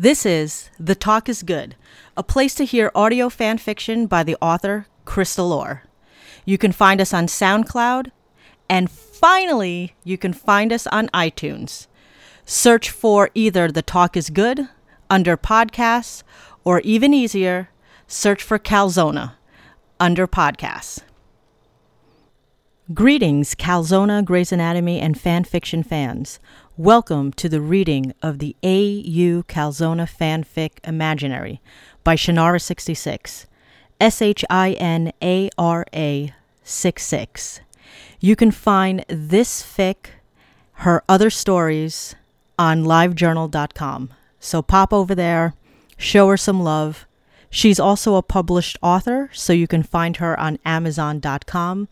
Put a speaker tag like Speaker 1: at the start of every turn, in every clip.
Speaker 1: This is The Talk is Good, a place to hear audio fan fiction by the author Crystal Orr. You can find us on SoundCloud, and finally, you can find us on iTunes. Search for either The Talk is Good under podcasts, or even easier, search for Calzona under podcasts. Greetings, Calzona, Grey's Anatomy, and fan fiction fans. Welcome to the reading of the A.U. Calzona Fanfic Imaginary by Shinara66. S H I N A R A 66. You can find this fic, her other stories, on livejournal.com. So pop over there, show her some love. She's also a published author, so you can find her on amazon.com.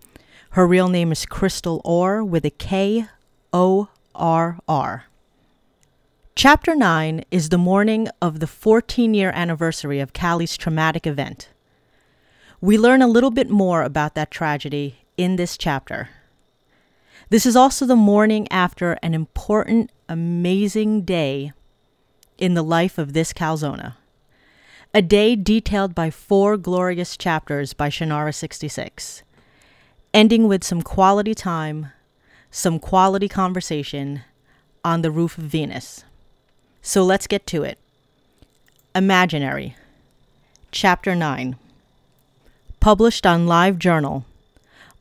Speaker 1: Her real name is Crystal Orr with a K O R R. Chapter 9 is the morning of the 14 year anniversary of Callie's traumatic event. We learn a little bit more about that tragedy in this chapter. This is also the morning after an important, amazing day in the life of this Calzona. A day detailed by four glorious chapters by Shinara 66, ending with some quality time some quality conversation on the roof of Venus. So let's get to it. Imaginary, Chapter 9. Published on Live Journal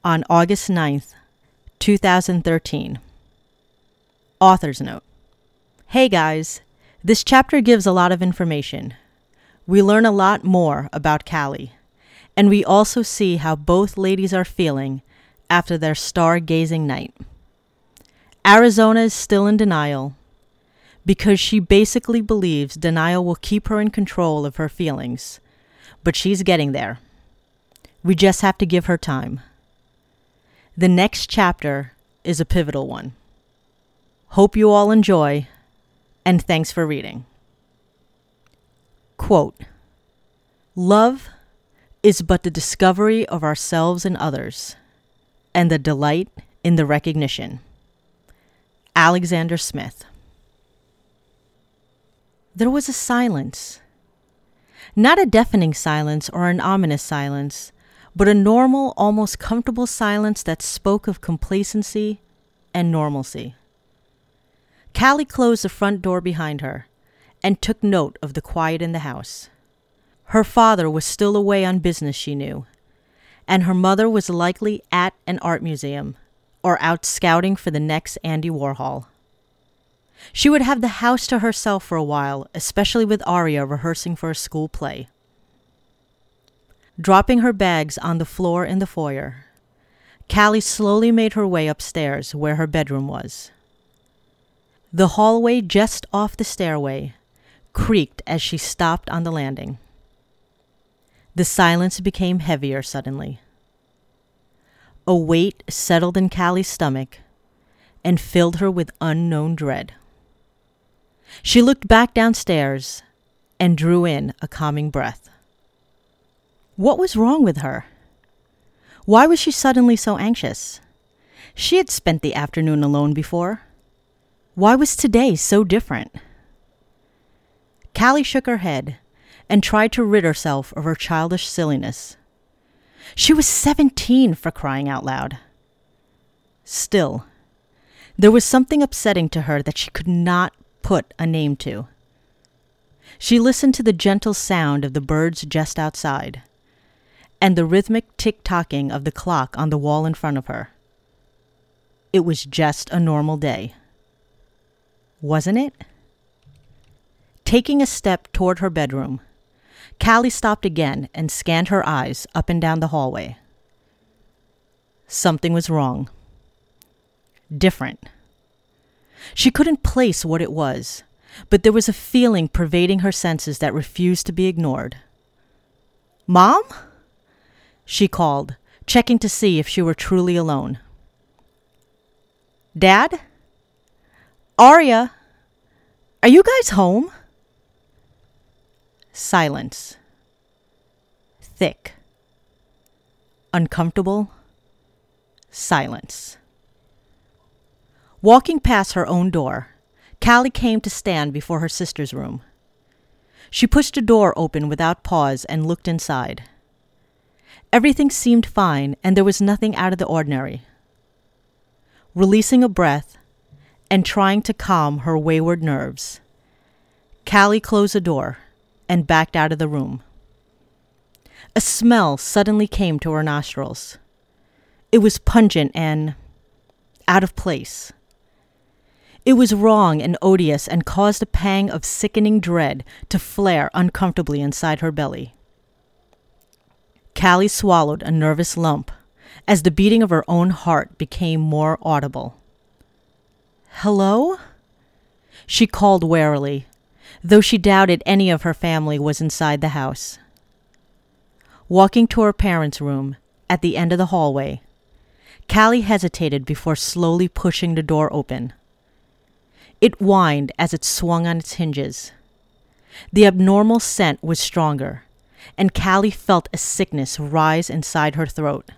Speaker 1: on August 9th, 2013. Author's Note Hey guys, this chapter gives a lot of information. We learn a lot more about Callie, and we also see how both ladies are feeling after their stargazing night. Arizona is still in denial because she basically believes denial will keep her in control of her feelings, but she's getting there. We just have to give her time. The next chapter is a pivotal one. Hope you all enjoy, and thanks for reading. Quote Love is but the discovery of ourselves and others, and the delight in the recognition. Alexander Smith. There was a silence. Not a deafening silence or an ominous silence, but a normal, almost comfortable silence that spoke of complacency and normalcy. Callie closed the front door behind her and took note of the quiet in the house. Her father was still away on business, she knew, and her mother was likely at an art museum or out scouting for the next Andy Warhol. She would have the house to herself for a while, especially with Aria rehearsing for a school play. Dropping her bags on the floor in the foyer, Callie slowly made her way upstairs where her bedroom was. The hallway just off the stairway creaked as she stopped on the landing. The silence became heavier suddenly. A weight settled in Callie's stomach and filled her with unknown dread. She looked back downstairs and drew in a calming breath. What was wrong with her? Why was she suddenly so anxious? She had spent the afternoon alone before. Why was today so different? Callie shook her head and tried to rid herself of her childish silliness. She was 17 for crying out loud. Still, there was something upsetting to her that she could not put a name to. She listened to the gentle sound of the birds just outside and the rhythmic tick tocking of the clock on the wall in front of her. It was just a normal day. Wasn't it? Taking a step toward her bedroom, Callie stopped again and scanned her eyes up and down the hallway. Something was wrong. Different. She couldn't place what it was, but there was a feeling pervading her senses that refused to be ignored. Mom? She called, checking to see if she were truly alone. Dad? Aria? Are you guys home? Silence. Thick. Uncomfortable. Silence. Walking past her own door, Callie came to stand before her sister's room. She pushed the door open without pause and looked inside. Everything seemed fine, and there was nothing out of the ordinary. Releasing a breath and trying to calm her wayward nerves, Callie closed the door and backed out of the room. A smell suddenly came to her nostrils. It was pungent and out of place. It was wrong and odious and caused a pang of sickening dread to flare uncomfortably inside her belly. Callie swallowed a nervous lump as the beating of her own heart became more audible. Hello? She called warily, though she doubted any of her family was inside the house. Walking to her parents' room at the end of the hallway, Callie hesitated before slowly pushing the door open. It whined as it swung on its hinges. The abnormal scent was stronger, and Callie felt a sickness rise inside her throat.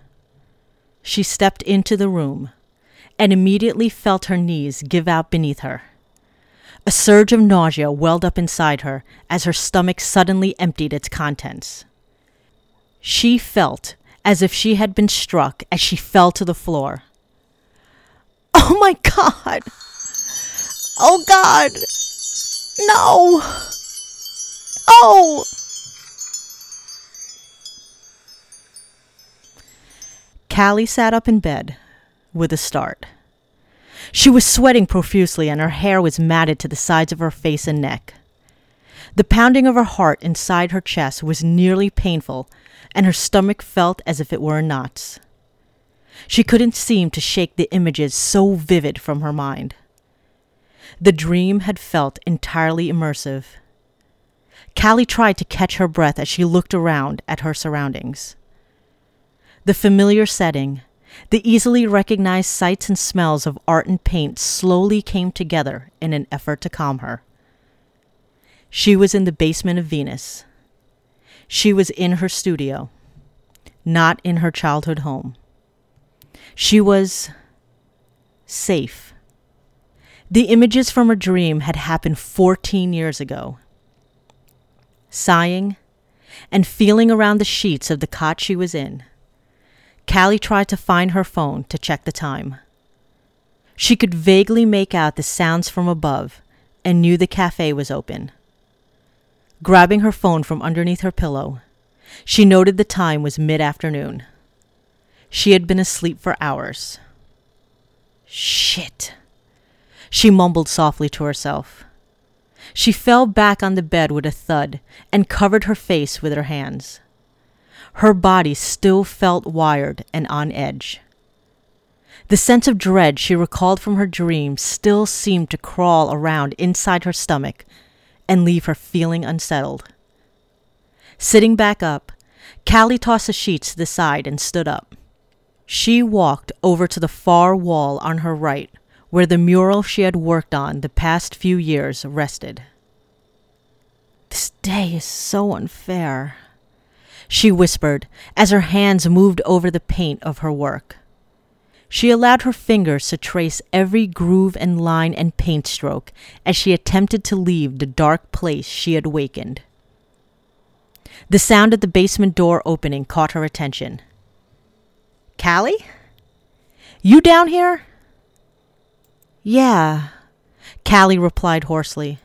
Speaker 1: She stepped into the room and immediately felt her knees give out beneath her. A surge of nausea welled up inside her as her stomach suddenly emptied its contents. She felt as if she had been struck as she fell to the floor. Oh my God! Oh God! No! Oh! Callie sat up in bed with a start. She was sweating profusely and her hair was matted to the sides of her face and neck. The pounding of her heart inside her chest was nearly painful, and her stomach felt as if it were in knots. She couldn't seem to shake the images so vivid from her mind. The dream had felt entirely immersive. Callie tried to catch her breath as she looked around at her surroundings. The familiar setting, the easily recognized sights and smells of art and paint slowly came together in an effort to calm her. She was in the basement of Venus. She was in her studio, not in her childhood home. She was safe. The images from her dream had happened 14 years ago. Sighing and feeling around the sheets of the cot she was in, Callie tried to find her phone to check the time. She could vaguely make out the sounds from above and knew the cafe was open. Grabbing her phone from underneath her pillow, she noted the time was mid afternoon. She had been asleep for hours. Shit she mumbled softly to herself. She fell back on the bed with a thud and covered her face with her hands. Her body still felt wired and on edge. The sense of dread she recalled from her dream still seemed to crawl around inside her stomach and leave her feeling unsettled. Sitting back up, Callie tossed the sheets to the side and stood up. She walked over to the far wall on her right where the mural she had worked on the past few years rested. This day is so unfair, she whispered as her hands moved over the paint of her work. She allowed her fingers to trace every groove and line and paint stroke as she attempted to leave the dark place she had wakened. The sound of the basement door opening caught her attention. Callie? You down here? Yeah, Callie replied hoarsely.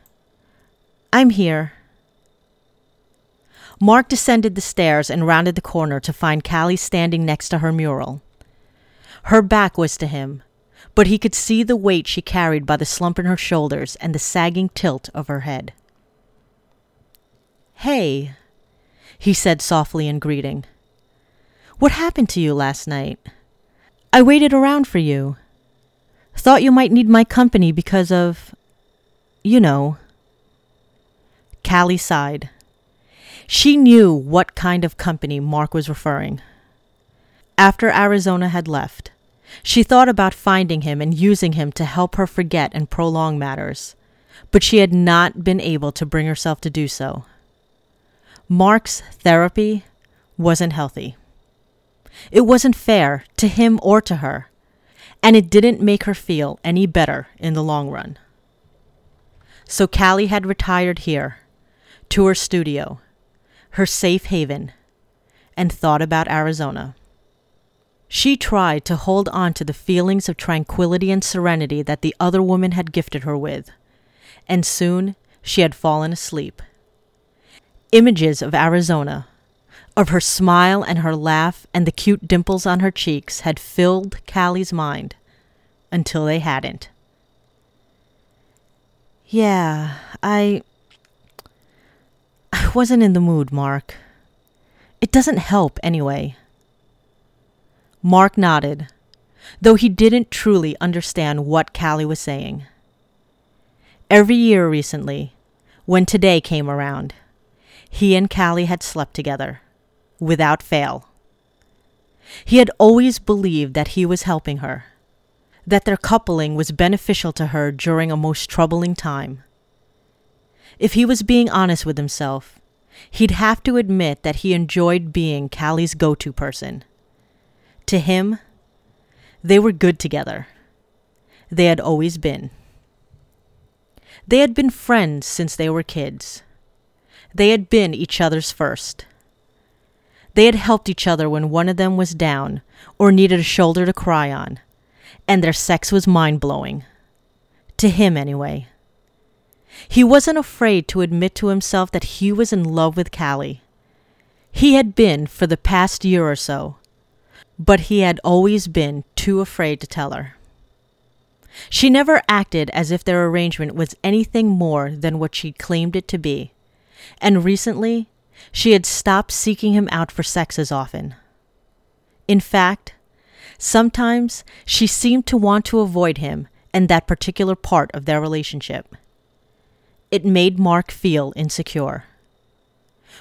Speaker 1: I'm here. Mark descended the stairs and rounded the corner to find Callie standing next to her mural. Her back was to him, but he could see the weight she carried by the slump in her shoulders and the sagging tilt of her head. Hey, he said softly in greeting. What happened to you last night? I waited around for you. Thought you might need my company because of, you know. Callie sighed. She knew what kind of company Mark was referring. After Arizona had left, she thought about finding him and using him to help her forget and prolong matters, but she had not been able to bring herself to do so. Mark's therapy wasn't healthy. It wasn't fair to him or to her and it didn't make her feel any better in the long run. So Callie had retired here to her studio, her safe haven, and thought about Arizona. She tried to hold on to the feelings of tranquility and serenity that the other woman had gifted her with, and soon she had fallen asleep. Images of Arizona, of her smile and her laugh and the cute dimples on her cheeks had filled Callie's mind until they hadn't. Yeah, I. I wasn't in the mood, Mark. It doesn't help anyway. Mark nodded, though he didn't truly understand what Callie was saying. Every year recently, when today came around, he and Callie had slept together, without fail. He had always believed that he was helping her, that their coupling was beneficial to her during a most troubling time. If he was being honest with himself, he'd have to admit that he enjoyed being Callie's go to person. To him, they were good together. They had always been. They had been friends since they were kids. They had been each other's first. They had helped each other when one of them was down or needed a shoulder to cry on, and their sex was mind blowing. To him, anyway. He wasn't afraid to admit to himself that he was in love with Callie. He had been for the past year or so, but he had always been too afraid to tell her. She never acted as if their arrangement was anything more than what she'd claimed it to be, and recently she had stopped seeking him out for sex as often. In fact, sometimes she seemed to want to avoid him and that particular part of their relationship. It made Mark feel insecure,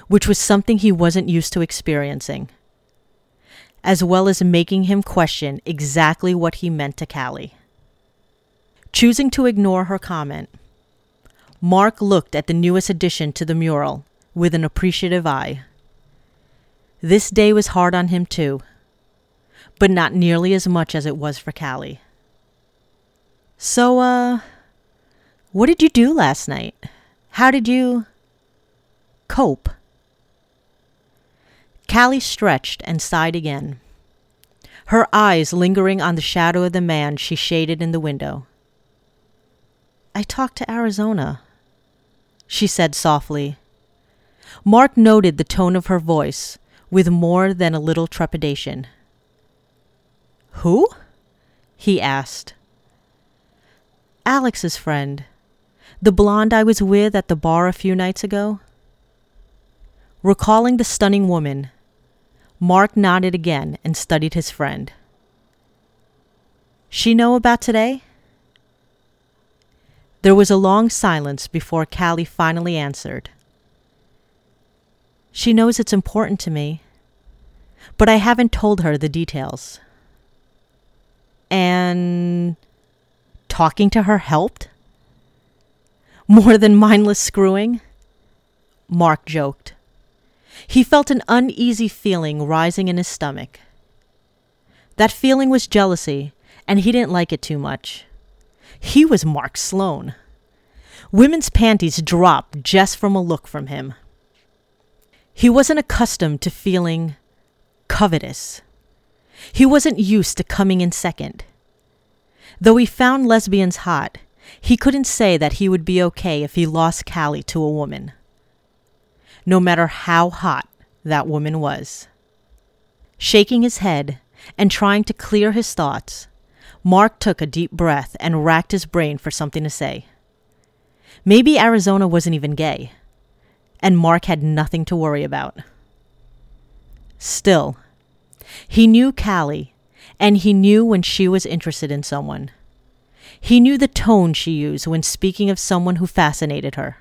Speaker 1: which was something he wasn't used to experiencing, as well as making him question exactly what he meant to Callie. Choosing to ignore her comment, Mark looked at the newest addition to the mural with an appreciative eye. This day was hard on him too, but not nearly as much as it was for Callie. So, uh, what did you do last night? How did you cope? Callie stretched and sighed again, her eyes lingering on the shadow of the man she shaded in the window. I talked to Arizona, she said softly. Mark noted the tone of her voice with more than a little trepidation. Who? he asked. Alex's friend. The blonde I was with at the bar a few nights ago. Recalling the stunning woman, Mark nodded again and studied his friend. She know about today? There was a long silence before Callie finally answered. She knows it's important to me, but I haven't told her the details. And talking to her helped? More than mindless screwing? Mark joked. He felt an uneasy feeling rising in his stomach. That feeling was jealousy, and he didn't like it too much. He was Mark Sloan. Women's panties dropped just from a look from him. He wasn't accustomed to feeling covetous. He wasn't used to coming in second. Though he found lesbians hot, he couldn't say that he would be okay if he lost Callie to a woman, no matter how hot that woman was. Shaking his head and trying to clear his thoughts, Mark took a deep breath and racked his brain for something to say. Maybe Arizona wasn't even gay, and Mark had nothing to worry about. Still, he knew Callie, and he knew when she was interested in someone. He knew the tone she used when speaking of someone who fascinated her.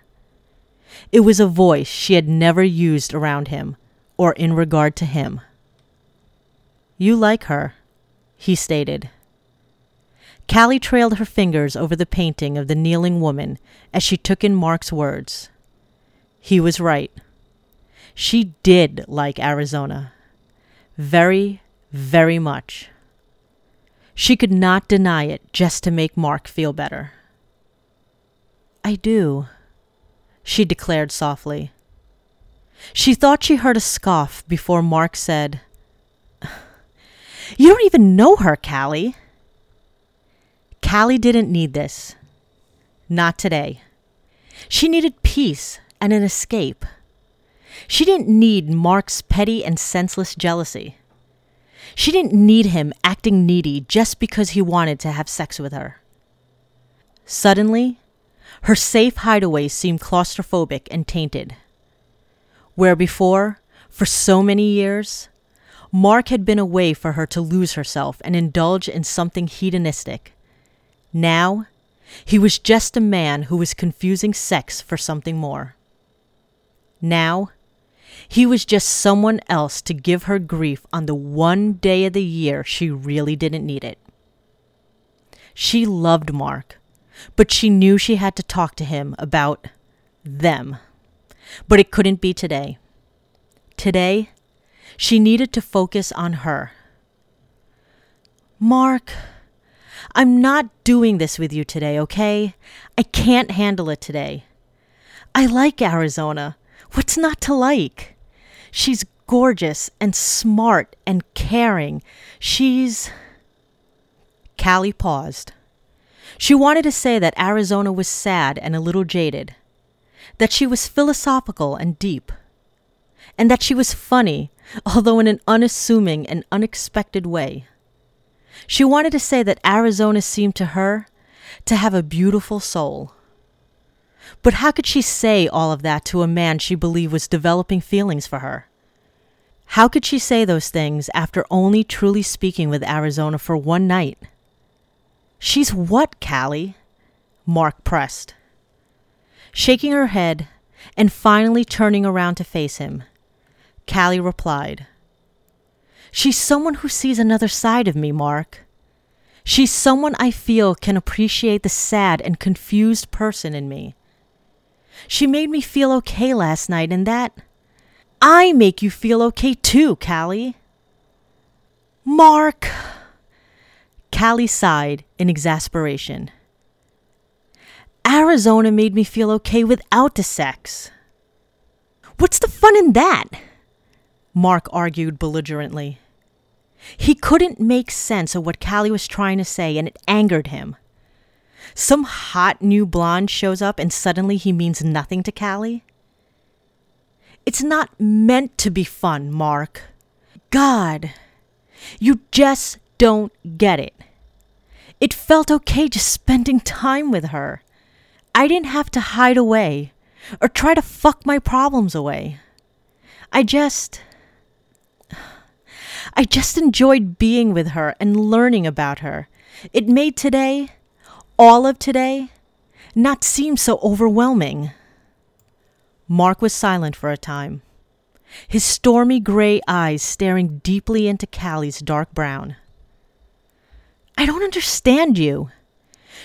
Speaker 1: It was a voice she had never used around him or in regard to him. You like her, he stated. Callie trailed her fingers over the painting of the kneeling woman as she took in Mark's words. He was right. She did like Arizona. Very, very much. She could not deny it just to make Mark feel better. I do, she declared softly. She thought she heard a scoff before Mark said, You don't even know her, Callie. Callie didn't need this. Not today. She needed peace and an escape. She didn't need Mark's petty and senseless jealousy. She didn't need him acting needy just because he wanted to have sex with her. Suddenly, her safe hideaway seemed claustrophobic and tainted. Where before, for so many years, Mark had been a way for her to lose herself and indulge in something hedonistic. Now, he was just a man who was confusing sex for something more. Now, he was just someone else to give her grief on the one day of the year she really didn't need it. She loved Mark, but she knew she had to talk to him about them. But it couldn't be today. Today, she needed to focus on her. Mark, I'm not doing this with you today, okay? I can't handle it today. I like Arizona. What's not to like? She's gorgeous and smart and caring. She's. Callie paused. She wanted to say that Arizona was sad and a little jaded, that she was philosophical and deep, and that she was funny, although in an unassuming and unexpected way. She wanted to say that Arizona seemed to her to have a beautiful soul. But how could she say all of that to a man she believed was developing feelings for her? How could she say those things after only truly speaking with Arizona for one night? She's what, Callie? Mark pressed. Shaking her head and finally turning around to face him, Callie replied, She's someone who sees another side of me, Mark. She's someone I feel can appreciate the sad and confused person in me. She made me feel okay last night, and that. I make you feel okay too, Callie. Mark! Callie sighed in exasperation. Arizona made me feel okay without the sex. What's the fun in that? Mark argued belligerently. He couldn't make sense of what Callie was trying to say, and it angered him. Some hot new blonde shows up and suddenly he means nothing to Callie? It's not meant to be fun, Mark. God, you just don't get it. It felt okay just spending time with her. I didn't have to hide away or try to fuck my problems away. I just. I just enjoyed being with her and learning about her. It made today, all of today, not seem so overwhelming. Mark was silent for a time, his stormy gray eyes staring deeply into Callie's dark brown. I don't understand you.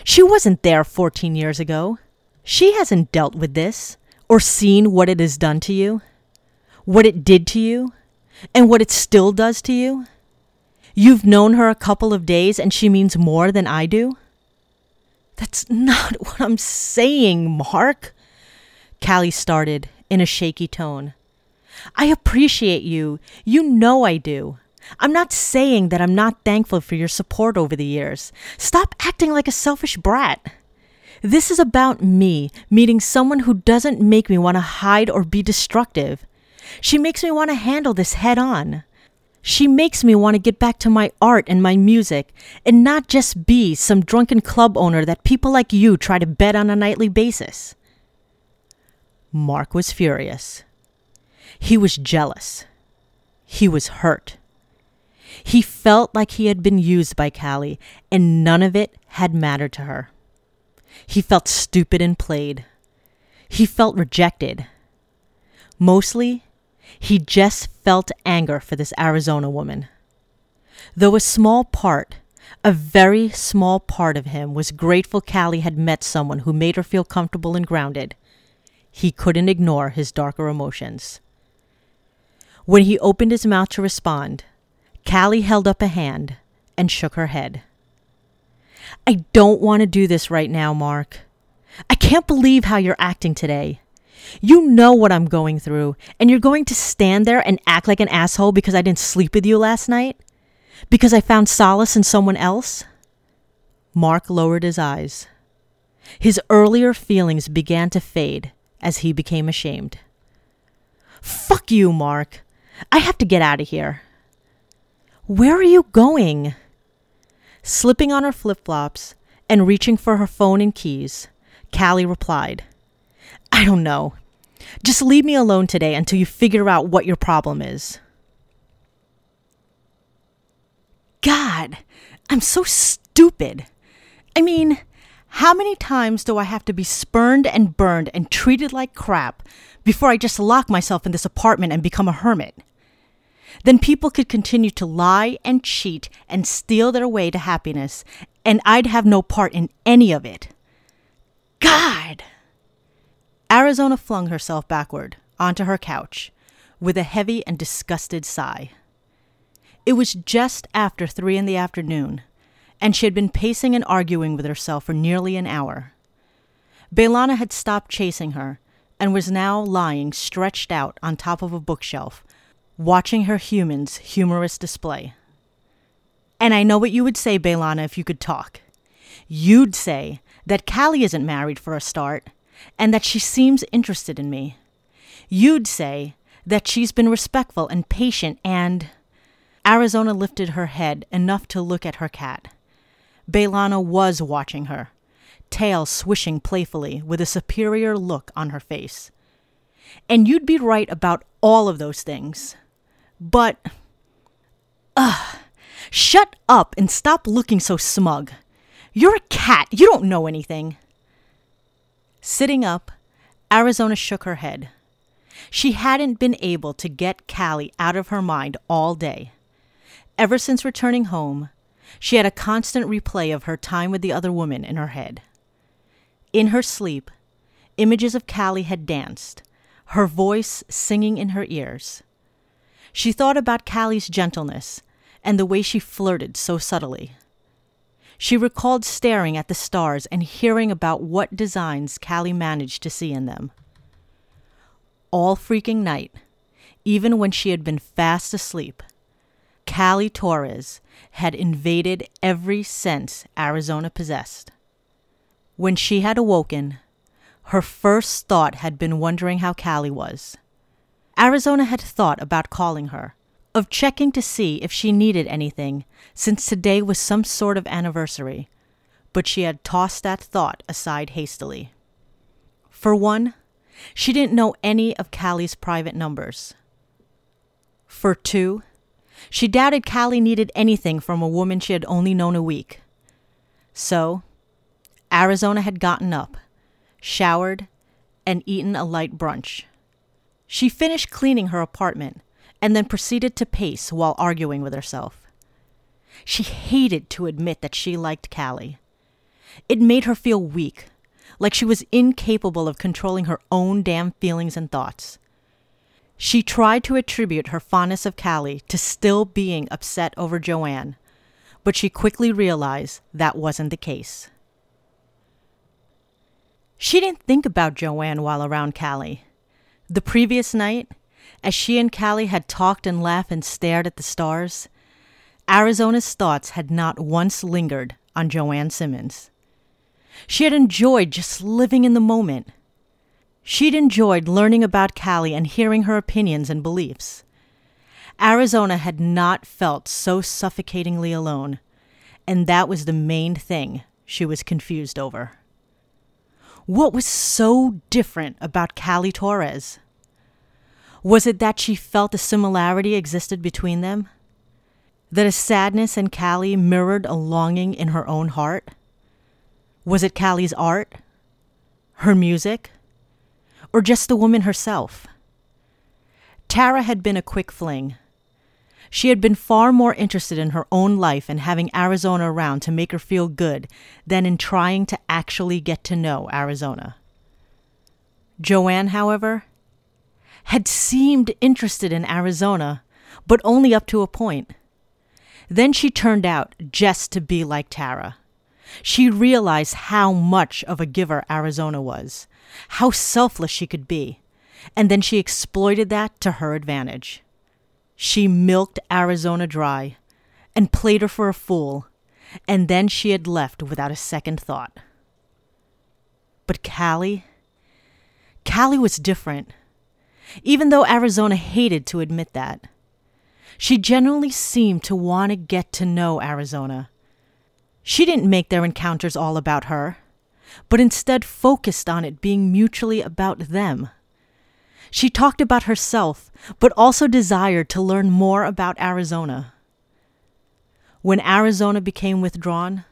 Speaker 1: She wasn't there 14 years ago. She hasn't dealt with this or seen what it has done to you, what it did to you, and what it still does to you? You've known her a couple of days and she means more than I do? That's not what I'm saying, Mark. Callie started in a shaky tone. I appreciate you. You know I do. I'm not saying that I'm not thankful for your support over the years. Stop acting like a selfish brat. This is about me meeting someone who doesn't make me want to hide or be destructive. She makes me want to handle this head on. She makes me want to get back to my art and my music and not just be some drunken club owner that people like you try to bet on a nightly basis. Mark was furious. He was jealous. He was hurt. He felt like he had been used by Callie and none of it had mattered to her. He felt stupid and played. He felt rejected. Mostly, he just felt anger for this Arizona woman. Though a small part, a very small part of him was grateful Callie had met someone who made her feel comfortable and grounded, he couldn't ignore his darker emotions. When he opened his mouth to respond, Callie held up a hand and shook her head. I don't want to do this right now, Mark. I can't believe how you're acting today. You know what I'm going through, and you're going to stand there and act like an asshole because I didn't sleep with you last night? Because I found solace in someone else? Mark lowered his eyes. His earlier feelings began to fade as he became ashamed. Fuck you, Mark. I have to get out of here. Where are you going? Slipping on her flip flops and reaching for her phone and keys, Callie replied, I don't know. Just leave me alone today until you figure out what your problem is. God, I'm so stupid. I mean, how many times do I have to be spurned and burned and treated like crap before I just lock myself in this apartment and become a hermit? Then people could continue to lie and cheat and steal their way to happiness, and I'd have no part in any of it. God! Arizona flung herself backward onto her couch with a heavy and disgusted sigh. It was just after three in the afternoon, and she had been pacing and arguing with herself for nearly an hour. Belana had stopped chasing her and was now lying stretched out on top of a bookshelf, watching her human's humorous display. And I know what you would say, Belana, if you could talk. You'd say that Callie isn't married for a start, and that she seems interested in me. You'd say that she's been respectful and patient and. Arizona lifted her head enough to look at her cat. Belana was watching her, tail swishing playfully with a superior look on her face. And you'd be right about all of those things. But. Ugh. Shut up and stop looking so smug. You're a cat. You don't know anything. Sitting up, Arizona shook her head. She hadn't been able to get Callie out of her mind all day. Ever since returning home, she had a constant replay of her time with the other woman in her head. In her sleep, images of Callie had danced, her voice singing in her ears. She thought about Callie's gentleness and the way she flirted so subtly. She recalled staring at the stars and hearing about what designs Callie managed to see in them. All freaking night, even when she had been fast asleep, Callie Torres had invaded every sense Arizona possessed. When she had awoken, her first thought had been wondering how Callie was. Arizona had thought about calling her, of checking to see if she needed anything, since today was some sort of anniversary, but she had tossed that thought aside hastily. For one, she didn't know any of Callie's private numbers. For two, she doubted Callie needed anything from a woman she had only known a week. So, Arizona had gotten up, showered, and eaten a light brunch. She finished cleaning her apartment and then proceeded to pace while arguing with herself. She hated to admit that she liked Callie. It made her feel weak, like she was incapable of controlling her own damn feelings and thoughts. She tried to attribute her fondness of Callie to still being upset over Joanne, but she quickly realized that wasn't the case. She didn't think about Joanne while around Callie. The previous night, as she and Callie had talked and laughed and stared at the stars, Arizona's thoughts had not once lingered on Joanne Simmons. She had enjoyed just living in the moment. She'd enjoyed learning about Callie and hearing her opinions and beliefs. Arizona had not felt so suffocatingly alone, and that was the main thing she was confused over. What was so different about Callie Torres? Was it that she felt a similarity existed between them? That a sadness in Callie mirrored a longing in her own heart? Was it Callie's art? Her music? Or just the woman herself? Tara had been a quick fling. She had been far more interested in her own life and having Arizona around to make her feel good than in trying to actually get to know Arizona. Joanne, however, had seemed interested in Arizona, but only up to a point. Then she turned out just to be like Tara. She realized how much of a giver Arizona was, how selfless she could be, and then she exploited that to her advantage. She milked Arizona dry and played her for a fool, and then she had left without a second thought. But Callie, Callie was different, even though Arizona hated to admit that. She generally seemed to want to get to know Arizona. She didn't make their encounters all about her, but instead focused on it being mutually about them. She talked about herself, but also desired to learn more about Arizona. When Arizona became withdrawn,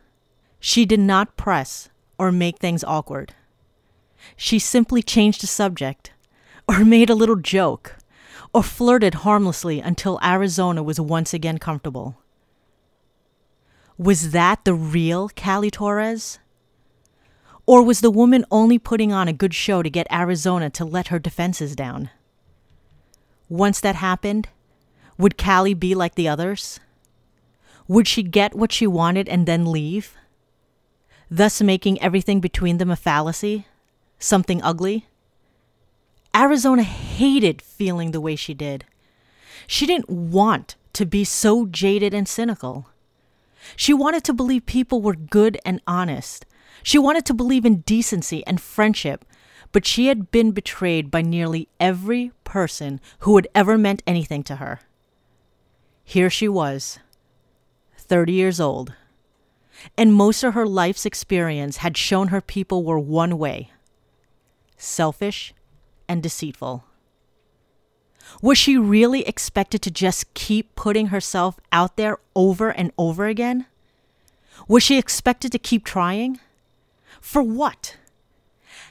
Speaker 1: she did not press or make things awkward. She simply changed the subject, or made a little joke, or flirted harmlessly until Arizona was once again comfortable. Was that the real Callie Torres? Or was the woman only putting on a good show to get Arizona to let her defenses down? Once that happened, would Callie be like the others? Would she get what she wanted and then leave? Thus making everything between them a fallacy? Something ugly? Arizona hated feeling the way she did. She didn't want to be so jaded and cynical. She wanted to believe people were good and honest, she wanted to believe in decency and friendship, but she had been betrayed by nearly every person who had ever meant anything to her. Here she was, 30 years old, and most of her life's experience had shown her people were one way selfish and deceitful. Was she really expected to just keep putting herself out there over and over again? Was she expected to keep trying? For what?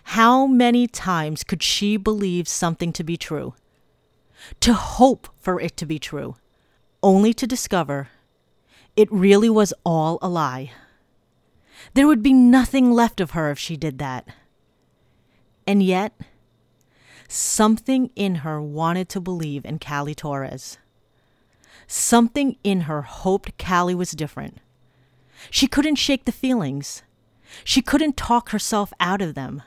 Speaker 1: How many times could she believe something to be true? To hope for it to be true, only to discover it really was all a lie. There would be nothing left of her if she did that. And yet, something in her wanted to believe in Callie Torres. Something in her hoped Callie was different. She couldn't shake the feelings. She couldn't talk herself out of them.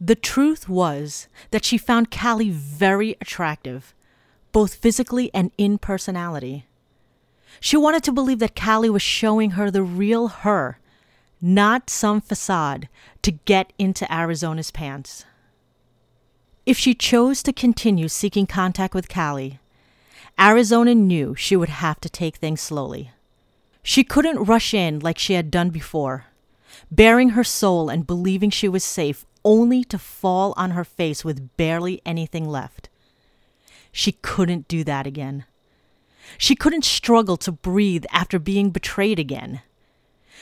Speaker 1: The truth was that she found Callie very attractive, both physically and in personality. She wanted to believe that Callie was showing her the real her, not some facade to get into Arizona's pants. If she chose to continue seeking contact with Callie, Arizona knew she would have to take things slowly. She couldn't rush in like she had done before baring her soul and believing she was safe, only to fall on her face with barely anything left. She couldn't do that again. She couldn't struggle to breathe after being betrayed again.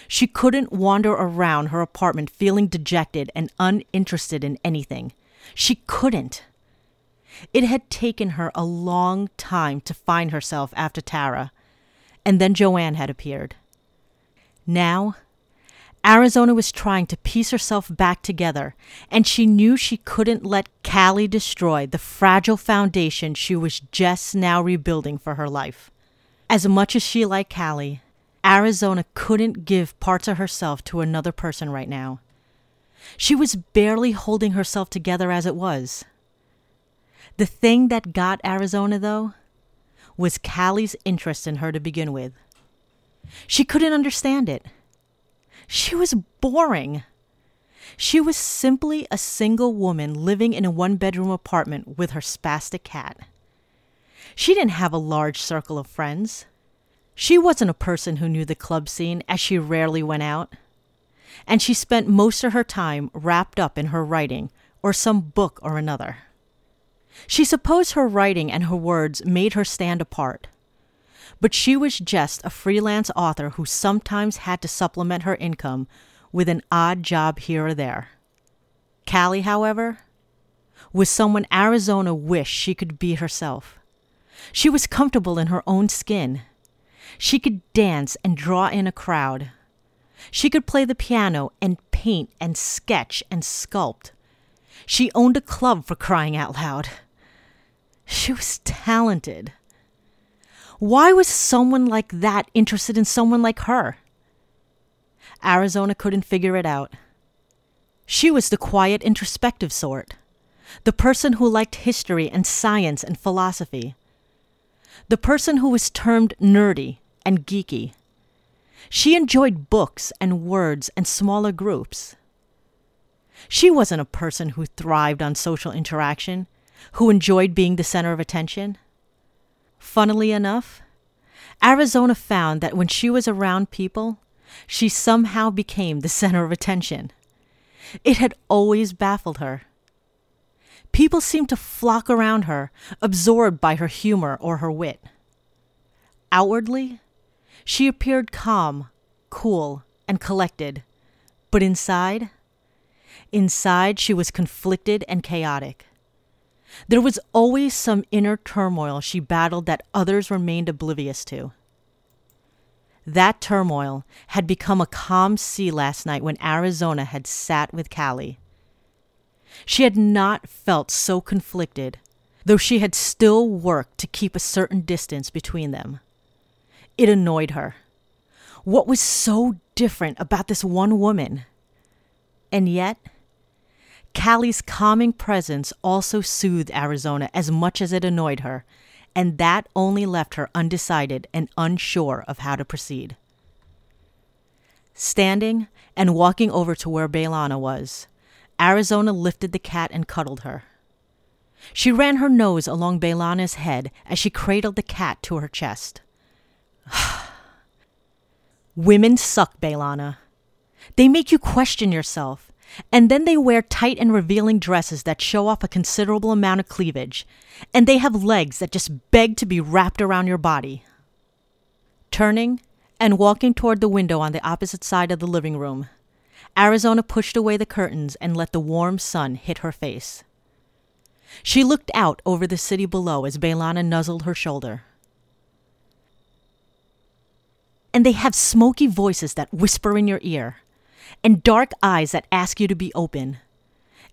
Speaker 1: She couldn't wander around her apartment feeling dejected and uninterested in anything. She couldn't. It had taken her a long time to find herself after Tara, and then Joanne had appeared. Now Arizona was trying to piece herself back together, and she knew she couldn't let Callie destroy the fragile foundation she was just now rebuilding for her life. As much as she liked Callie, Arizona couldn't give parts of herself to another person right now. She was barely holding herself together as it was. The thing that got Arizona, though, was Callie's interest in her to begin with. She couldn't understand it. She was boring. She was simply a single woman living in a one bedroom apartment with her spastic cat. She didn't have a large circle of friends. She wasn't a person who knew the club scene, as she rarely went out. And she spent most of her time wrapped up in her writing or some book or another. She supposed her writing and her words made her stand apart but she was just a freelance author who sometimes had to supplement her income with an odd job here or there. Callie, however, was someone Arizona wished she could be herself. She was comfortable in her own skin. She could dance and draw in a crowd. She could play the piano and paint and sketch and sculpt. She owned a club for crying out loud. She was talented. Why was someone like that interested in someone like her? Arizona couldn't figure it out. She was the quiet, introspective sort, the person who liked history and science and philosophy, the person who was termed nerdy and geeky. She enjoyed books and words and smaller groups. She wasn't a person who thrived on social interaction, who enjoyed being the center of attention. Funnily enough, Arizona found that when she was around people, she somehow became the center of attention. It had always baffled her. People seemed to flock around her, absorbed by her humor or her wit. Outwardly, she appeared calm, cool, and collected, but inside, inside she was conflicted and chaotic. There was always some inner turmoil she battled that others remained oblivious to. That turmoil had become a calm sea last night when Arizona had sat with Callie. She had not felt so conflicted, though she had still worked to keep a certain distance between them. It annoyed her. What was so different about this one woman? And yet, Callie's calming presence also soothed Arizona as much as it annoyed her, and that only left her undecided and unsure of how to proceed. Standing and walking over to where Bailana was, Arizona lifted the cat and cuddled her. She ran her nose along Bailana's head as she cradled the cat to her chest. Women suck, Bailana. They make you question yourself, and then they wear tight and revealing dresses that show off a considerable amount of cleavage, and they have legs that just beg to be wrapped around your body. Turning and walking toward the window on the opposite side of the living room, Arizona pushed away the curtains and let the warm sun hit her face. She looked out over the city below as Bailana nuzzled her shoulder. And they have smoky voices that whisper in your ear and dark eyes that ask you to be open,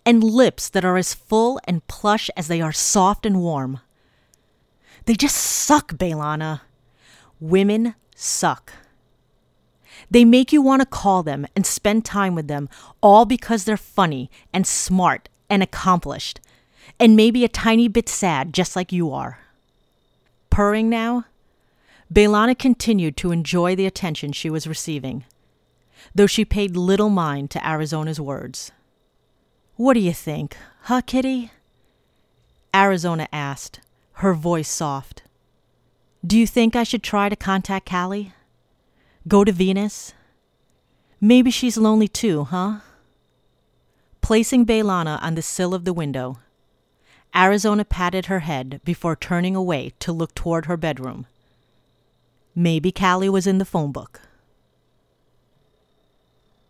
Speaker 1: and lips that are as full and plush as they are soft and warm. They just suck, Bailana. Women suck. They make you want to call them and spend time with them, all because they're funny and smart and accomplished, and maybe a tiny bit sad, just like you are. Purring now, Bailana continued to enjoy the attention she was receiving though she paid little mind to Arizona's words. What do you think, huh, Kitty? Arizona asked, her voice soft. Do you think I should try to contact Callie? Go to Venus? Maybe she's lonely too, huh? Placing Bailana on the sill of the window, Arizona patted her head before turning away to look toward her bedroom. Maybe Callie was in the phone book.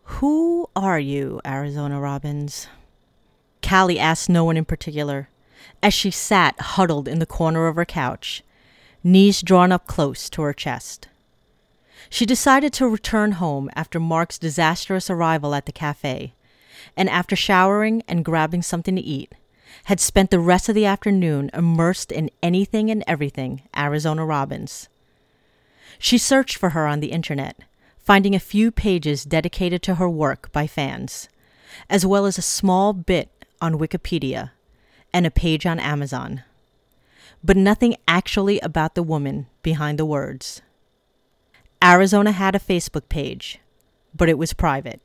Speaker 1: Who are you, Arizona Robbins? Callie asked no one in particular, as she sat huddled in the corner of her couch, knees drawn up close to her chest. She decided to return home after Mark's disastrous arrival at the cafe, and after showering and grabbing something to eat, had spent the rest of the afternoon immersed in anything and everything Arizona Robbins. She searched for her on the internet finding a few pages dedicated to her work by fans, as well as a small bit on Wikipedia and a page on Amazon, but nothing actually about the woman behind the words. Arizona had a Facebook page, but it was private.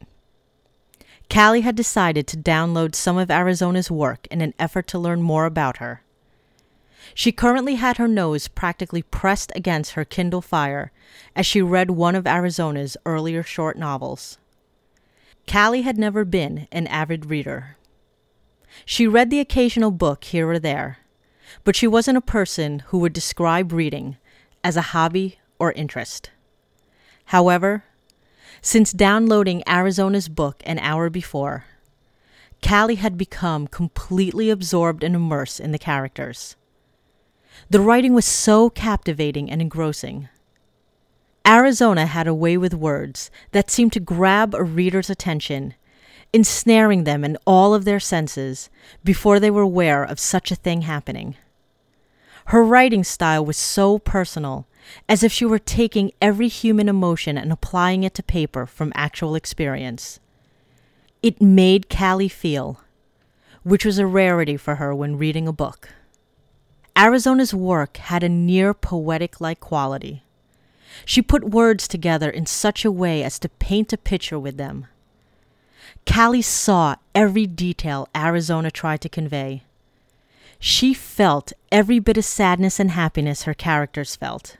Speaker 1: Callie had decided to download some of Arizona's work in an effort to learn more about her. She currently had her nose practically pressed against her Kindle Fire as she read one of Arizona's earlier short novels. Callie had never been an avid reader. She read the occasional book here or there, but she wasn't a person who would describe reading as a hobby or interest. However, since downloading Arizona's book an hour before, Callie had become completely absorbed and immersed in the characters. The writing was so captivating and engrossing. Arizona had a way with words that seemed to grab a reader's attention, ensnaring them in all of their senses before they were aware of such a thing happening. Her writing style was so personal, as if she were taking every human emotion and applying it to paper from actual experience. It made Callie feel, which was a rarity for her when reading a book. Arizona's work had a near poetic like quality. She put words together in such a way as to paint a picture with them. Callie saw every detail Arizona tried to convey. She felt every bit of sadness and happiness her characters felt.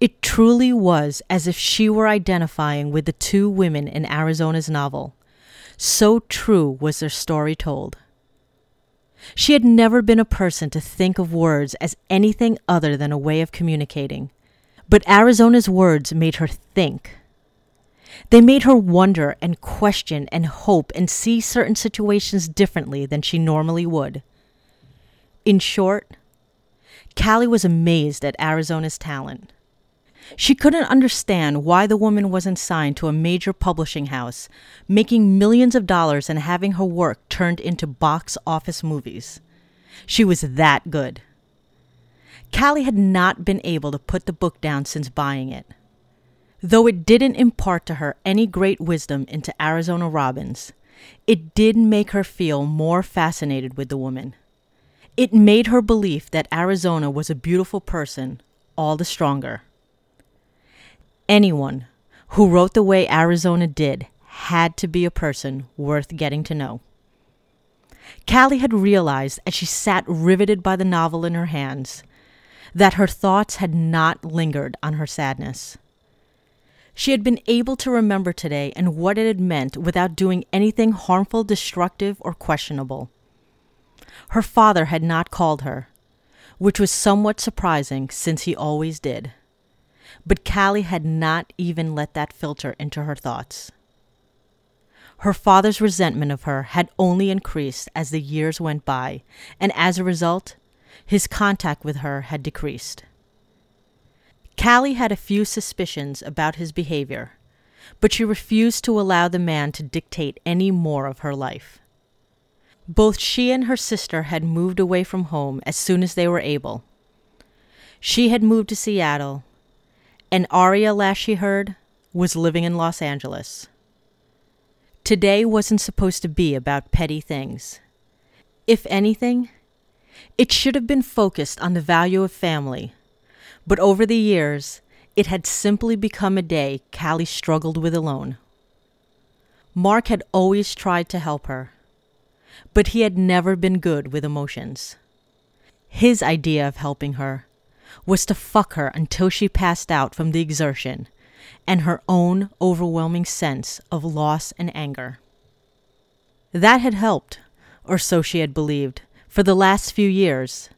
Speaker 1: It truly was as if she were identifying with the two women in Arizona's novel. So true was their story told. She had never been a person to think of words as anything other than a way of communicating. But Arizona's words made her think. They made her wonder and question and hope and see certain situations differently than she normally would. In short, Callie was amazed at Arizona's talent. She couldn't understand why the woman wasn't signed to a major publishing house, making millions of dollars and having her work turned into box office movies. She was that good. Callie had not been able to put the book down since buying it. Though it didn't impart to her any great wisdom into Arizona Robbins, it did make her feel more fascinated with the woman. It made her belief that Arizona was a beautiful person all the stronger. Anyone who wrote the way Arizona did had to be a person worth getting to know. Callie had realized as she sat riveted by the novel in her hands that her thoughts had not lingered on her sadness. She had been able to remember today and what it had meant without doing anything harmful, destructive, or questionable. Her father had not called her, which was somewhat surprising since he always did. But Callie had not even let that filter into her thoughts. Her father's resentment of her had only increased as the years went by, and as a result, his contact with her had decreased. Callie had a few suspicions about his behavior, but she refused to allow the man to dictate any more of her life. Both she and her sister had moved away from home as soon as they were able. She had moved to Seattle, and Aria, heard, was living in Los Angeles. Today wasn't supposed to be about petty things. If anything, it should have been focused on the value of family, but over the years, it had simply become a day Callie struggled with alone. Mark had always tried to help her, but he had never been good with emotions. His idea of helping her was to fuck her until she passed out from the exertion and her own overwhelming sense of loss and anger. That had helped, or so she had believed, for the last few years,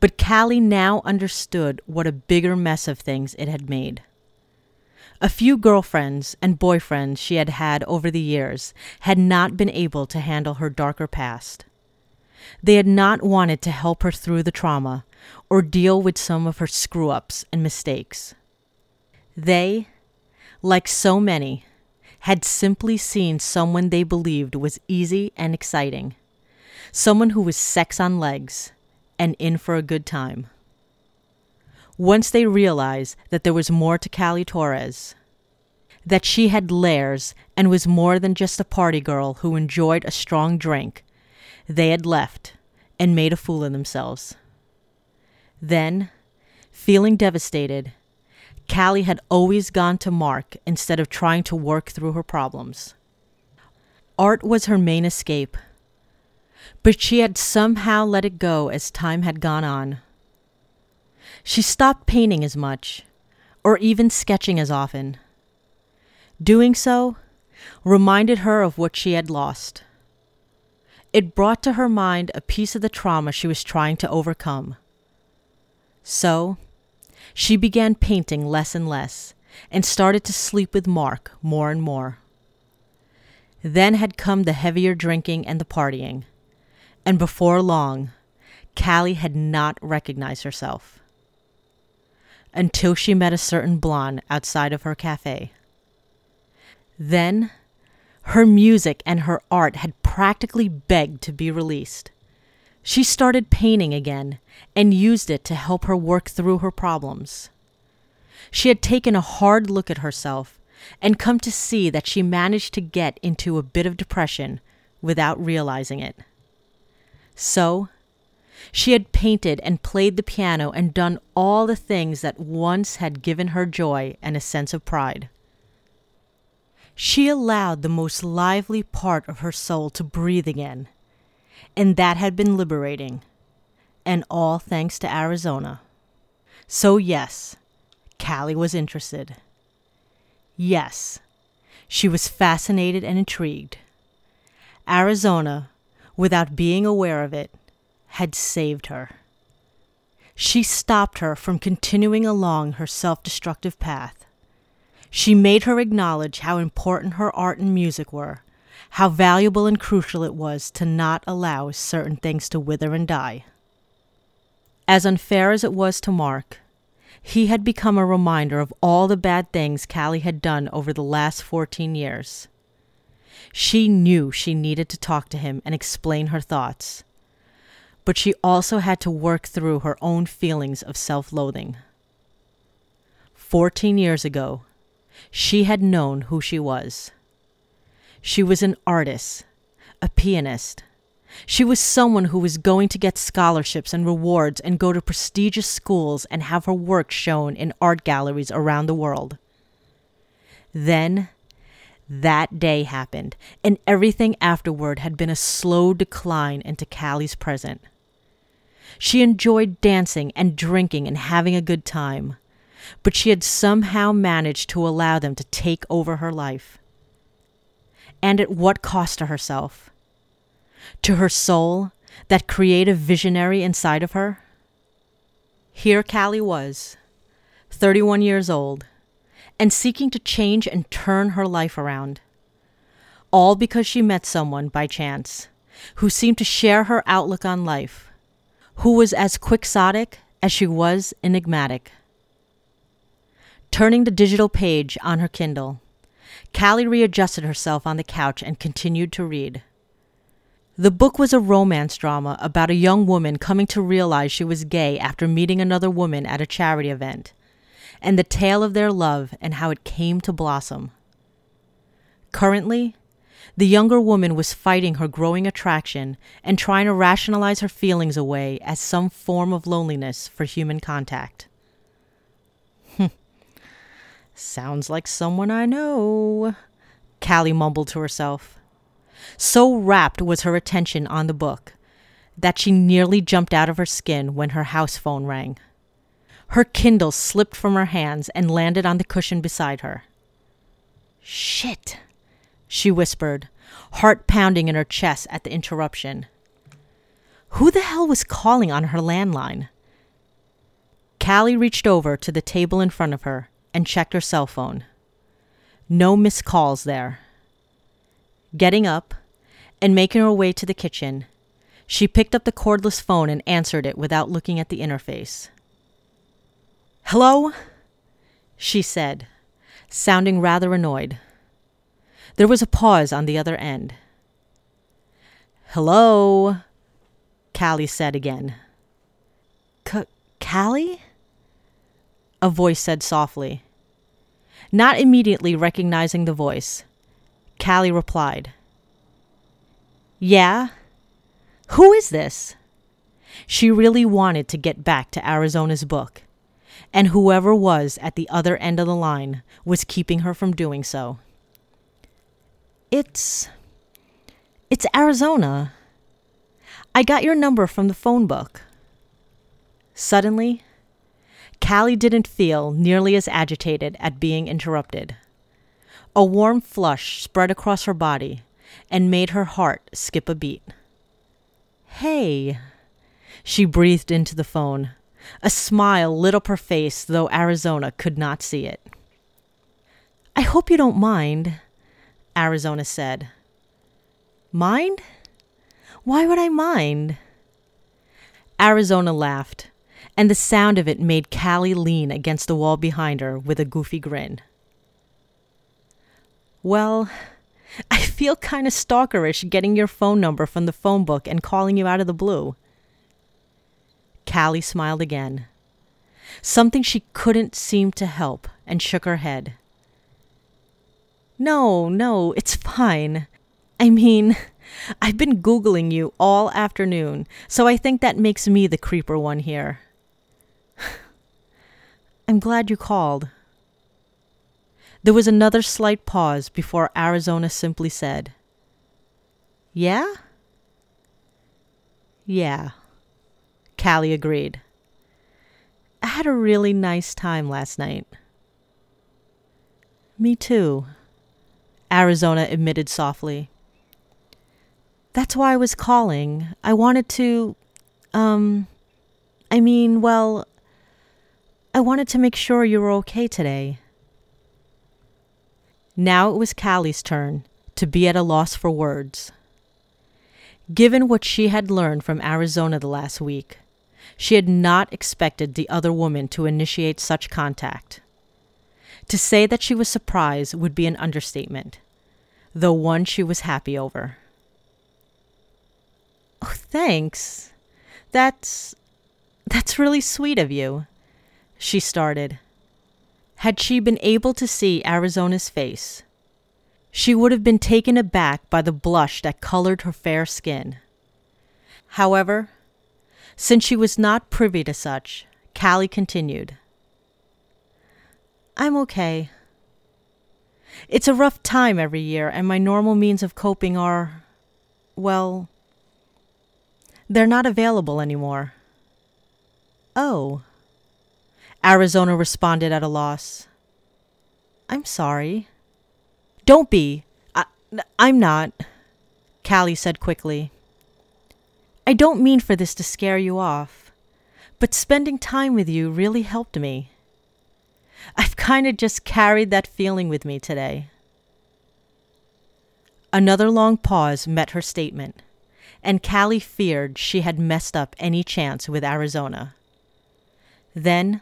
Speaker 1: but Callie now understood what a bigger mess of things it had made. A few girlfriends and boyfriends she had had over the years had not been able to handle her darker past. They had not wanted to help her through the trauma or deal with some of her screw ups and mistakes. They, like so many, had simply seen someone they believed was easy and exciting, someone who was sex on legs and in for a good time. Once they realized that there was more to Callie Torres, that she had layers and was more than just a party girl who enjoyed a strong drink, they had left and made a fool of themselves. Then, feeling devastated, Callie had always gone to Mark instead of trying to work through her problems. Art was her main escape but she had somehow let it go as time had gone on. She stopped painting as much, or even sketching as often. Doing so reminded her of what she had lost. It brought to her mind a piece of the trauma she was trying to overcome. So, she began painting less and less and started to sleep with Mark more and more. Then had come the heavier drinking and the partying and before long, Callie had not recognized herself until she met a certain blonde outside of her cafe. Then, her music and her art had practically begged to be released. She started painting again and used it to help her work through her problems. She had taken a hard look at herself and come to see that she managed to get into a bit of depression without realizing it. So, she had painted and played the piano and done all the things that once had given her joy and a sense of pride. She allowed the most lively part of her soul to breathe again, and that had been liberating, and all thanks to Arizona. So, yes, Callie was interested. Yes, she was fascinated and intrigued. Arizona, without being aware of it, had saved her. She stopped her from continuing along her self destructive path. She made her acknowledge how important her art and music were, how valuable and crucial it was to not allow certain things to wither and die. As unfair as it was to Mark, he had become a reminder of all the bad things Callie had done over the last 14 years. She knew she needed to talk to him and explain her thoughts, but she also had to work through her own feelings of self loathing. 14 years ago, she had known who she was. She was an artist, a pianist, she was someone who was going to get scholarships and rewards and go to prestigious schools and have her work shown in art galleries around the world. Then, that day happened, and everything afterward had been a slow decline into Callie's present. She enjoyed dancing and drinking and having a good time, but she had somehow managed to allow them to take over her life. And at what cost to herself? to her soul, that creative visionary inside of her? Here Callie was, 31 years old, and seeking to change and turn her life around. All because she met someone by chance who seemed to share her outlook on life, who was as quixotic as she was enigmatic. Turning the digital page on her Kindle, Callie readjusted herself on the couch and continued to read. The book was a romance drama about a young woman coming to realize she was gay after meeting another woman at a charity event, and the tale of their love and how it came to blossom. Currently, the younger woman was fighting her growing attraction and trying to rationalize her feelings away as some form of loneliness for human contact. Sounds like someone I know, Callie mumbled to herself. So rapt was her attention on the book that she nearly jumped out of her skin when her house phone rang. Her Kindle slipped from her hands and landed on the cushion beside her. Shit, she whispered, heart pounding in her chest at the interruption. Who the hell was calling on her landline? Callie reached over to the table in front of her and checked her cell phone. No missed calls there. Getting up and making her way to the kitchen, she picked up the cordless phone and answered it without looking at the interface. Hello? she said, sounding rather annoyed. There was a pause on the other end. Hello? Callie said again. C- Callie? A voice said softly. Not immediately recognizing the voice, Callie replied, Yeah? Who is this? She really wanted to get back to Arizona's book, and whoever was at the other end of the line was keeping her from doing so. It's. It's Arizona. I got your number from the phone book. Suddenly, Callie didn't feel nearly as agitated at being interrupted. A warm flush spread across her body and made her heart skip a beat. Hey, she breathed into the phone. A smile lit up her face, though Arizona could not see it. I hope you don't mind, Arizona said. Mind? Why would I mind? Arizona laughed, and the sound of it made Callie lean against the wall behind her with a goofy grin. Well, I feel kind of stalkerish getting your phone number from the phone book and calling you out of the blue. Callie smiled again. Something she couldn't seem to help and shook her head. No, no, it's fine. I mean, I've been Googling you all afternoon, so I think that makes me the creeper one here. I'm glad you called. There was another slight pause before Arizona simply said, Yeah? Yeah. Callie agreed. I had a really nice time last night. Me too, Arizona admitted softly. That's why I was calling. I wanted to, um, I mean, well, I wanted to make sure you were okay today. Now it was Callie's turn to be at a loss for words. Given what she had learned from Arizona the last week, she had not expected the other woman to initiate such contact. To say that she was surprised would be an understatement, though one she was happy over. Oh, thanks. That's. that's really sweet of you. She started. Had she been able to see Arizona's face, she would have been taken aback by the blush that colored her fair skin. However, since she was not privy to such, Callie continued. I'm okay. It's a rough time every year, and my normal means of coping are, well, they're not available anymore. Oh. Arizona responded at a loss. I'm sorry. Don't be. I, I'm not, Callie said quickly. I don't mean for this to scare you off, but spending time with you really helped me. I've kind of just carried that feeling with me today. Another long pause met her statement, and Callie feared she had messed up any chance with Arizona. Then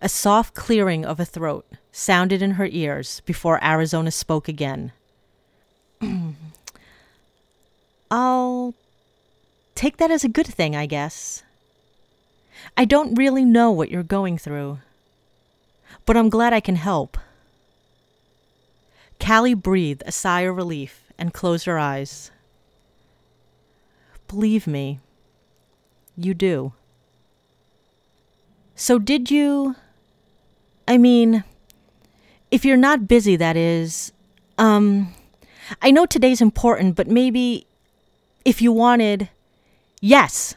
Speaker 1: a soft clearing of a throat sounded in her ears before Arizona spoke again. I'll take that as a good thing, I guess. I don't really know what you're going through, but I'm glad I can help. Callie breathed a sigh of relief and closed her eyes. Believe me, you do. So, did you? I mean, if you're not busy, that is. Um, I know today's important, but maybe if you wanted. Yes,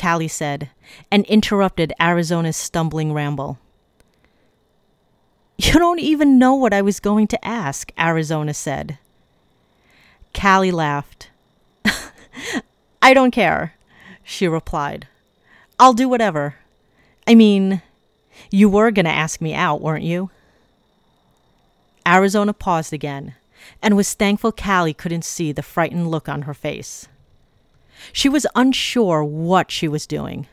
Speaker 1: Callie said, and interrupted Arizona's stumbling ramble. You don't even know what I was going to ask, Arizona said. Callie laughed. I don't care, she replied. I'll do whatever. I mean, you were going to ask me out, weren't you? Arizona paused again and was thankful Callie couldn't see the frightened look on her face. She was unsure what she was doing.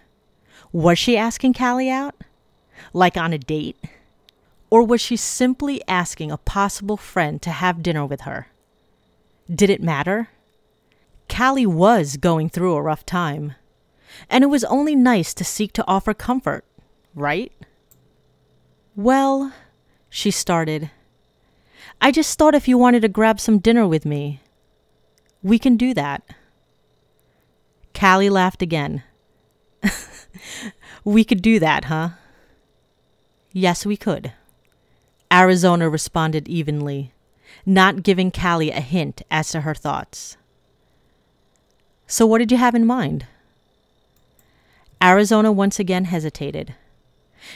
Speaker 1: Was she asking Callie out? Like on a date? Or was she simply asking a possible friend to have dinner with her? Did it matter? Callie was going through a rough time, and it was only nice to seek to offer comfort, right? Well, she started. I just thought if you wanted to grab some dinner with me, we can do that. Callie laughed again. we could do that, huh? Yes, we could. Arizona responded evenly, not giving Callie a hint as to her thoughts. So, what did you have in mind? Arizona once again hesitated.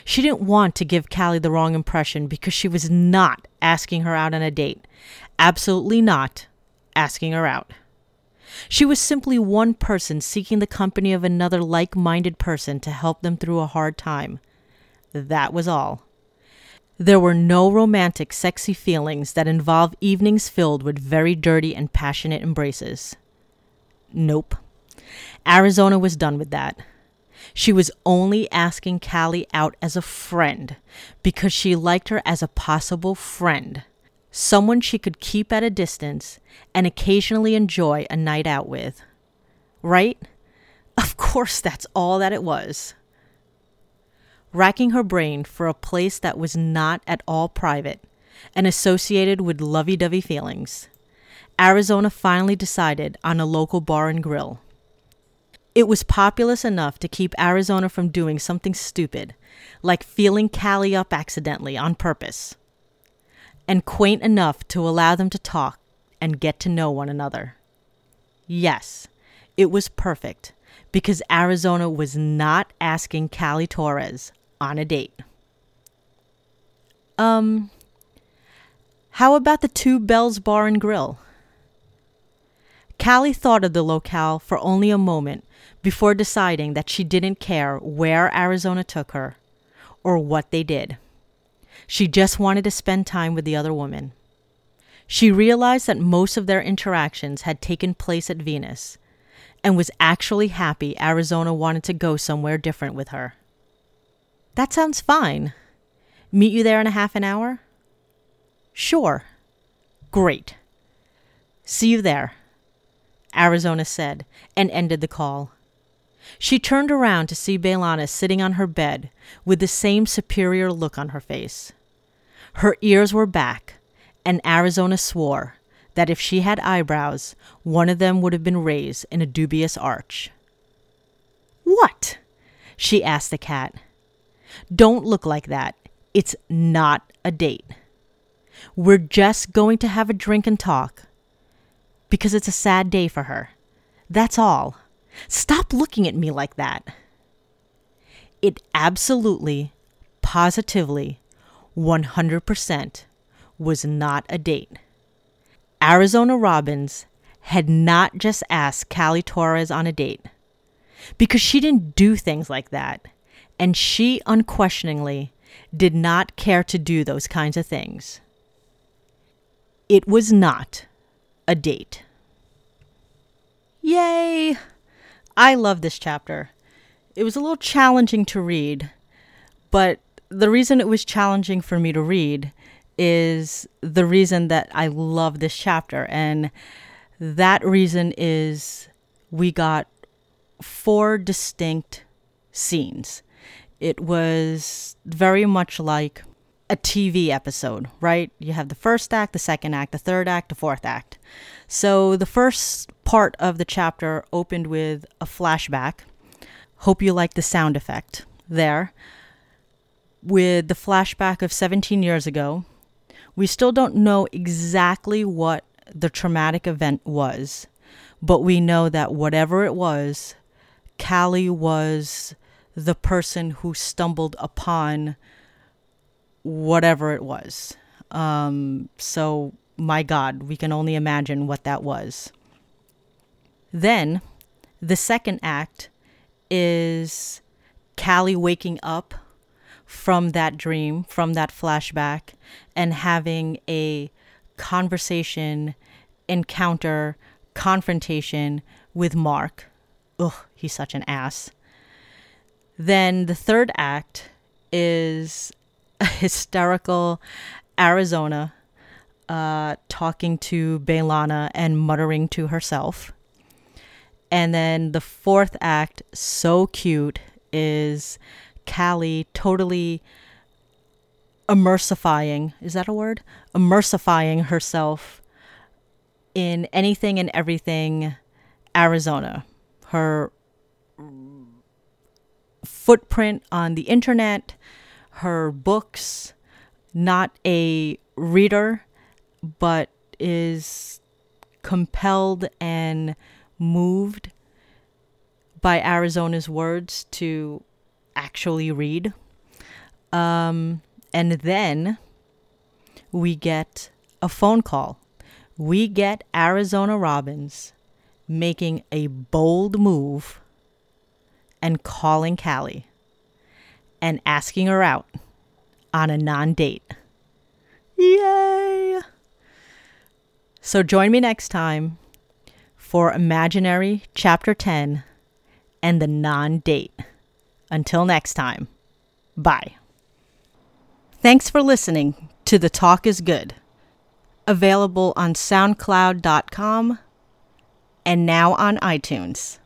Speaker 1: She didn't want to give Callie the wrong impression because she was not asking her out on a date. Absolutely not asking her out. She was simply one person seeking the company of another like minded person to help them through a hard time. That was all. There were no romantic, sexy feelings that involve evenings filled with very dirty and passionate embraces. Nope. Arizona was done with that. She was only asking Callie out as a friend because she liked her as a possible friend, someone she could keep at a distance and occasionally enjoy a night out with. Right? Of course, that's all that it was. Racking her brain for a place that was not at all private, and associated with lovey dovey feelings, Arizona finally decided on a local bar and grill. It was populous enough to keep Arizona from doing something stupid, like feeling Callie up accidentally on purpose, and quaint enough to allow them to talk and get to know one another. Yes, it was perfect because Arizona was not asking Callie Torres on a date. Um, how about the Two Bells Bar and Grill? Callie thought of the locale for only a moment before deciding that she didn't care where Arizona took her or what they did. She just wanted to spend time with the other woman. She realized that most of their interactions had taken place at Venus and was actually happy Arizona wanted to go somewhere different with her. That sounds fine. Meet you there in a half an hour? Sure. Great. See you there, Arizona said and ended the call. She turned around to see Bailana sitting on her bed with the same superior look on her face. Her ears were back, and Arizona swore that if she had eyebrows, one of them would have been raised in a dubious arch. What? she asked the cat. Don't look like that. It's not a date. We're just going to have a drink and talk. Because it's a sad day for her. That's all. Stop looking at me like that. It absolutely, positively, 100% was not a date. Arizona Robbins had not just asked Callie Torres on a date because she didn't do things like that, and she unquestioningly did not care to do those kinds of things. It was not a date. Yay! I love this chapter. It was a little challenging to read, but the reason it was challenging for me to read is the reason that I love this chapter. And that reason is we got four distinct scenes. It was very much like a TV episode, right? You have the first act, the second act, the third act, the fourth act. So the first part of the chapter opened with a flashback. Hope you like the sound effect there. With the flashback of 17 years ago, we still don't know exactly what the traumatic event was, but we know that whatever it was, Callie was the person who stumbled upon whatever it was. Um, so, my God, we can only imagine what that was. Then, the second act is Callie waking up from that dream, from that flashback, and having a conversation, encounter, confrontation with Mark. Ugh, he's such an ass. Then the third act is hysterical Arizona uh, talking to Bailana and muttering to herself. And then the fourth act, so cute, is Callie totally immersifying is that a word? Immersifying herself in anything and everything Arizona. Her footprint on the internet, her books, not a reader, but is compelled and moved by Arizona's words to actually read. Um, and then we get a phone call. We get Arizona Robbins making a bold move and calling Callie and asking her out on a non date. Yay! So join me next time for Imaginary Chapter 10 and the non date. Until next time, bye. Thanks for listening to The Talk is Good. Available on SoundCloud.com and now on iTunes.